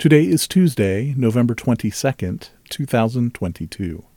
Today is Tuesday, November 22nd, 2022.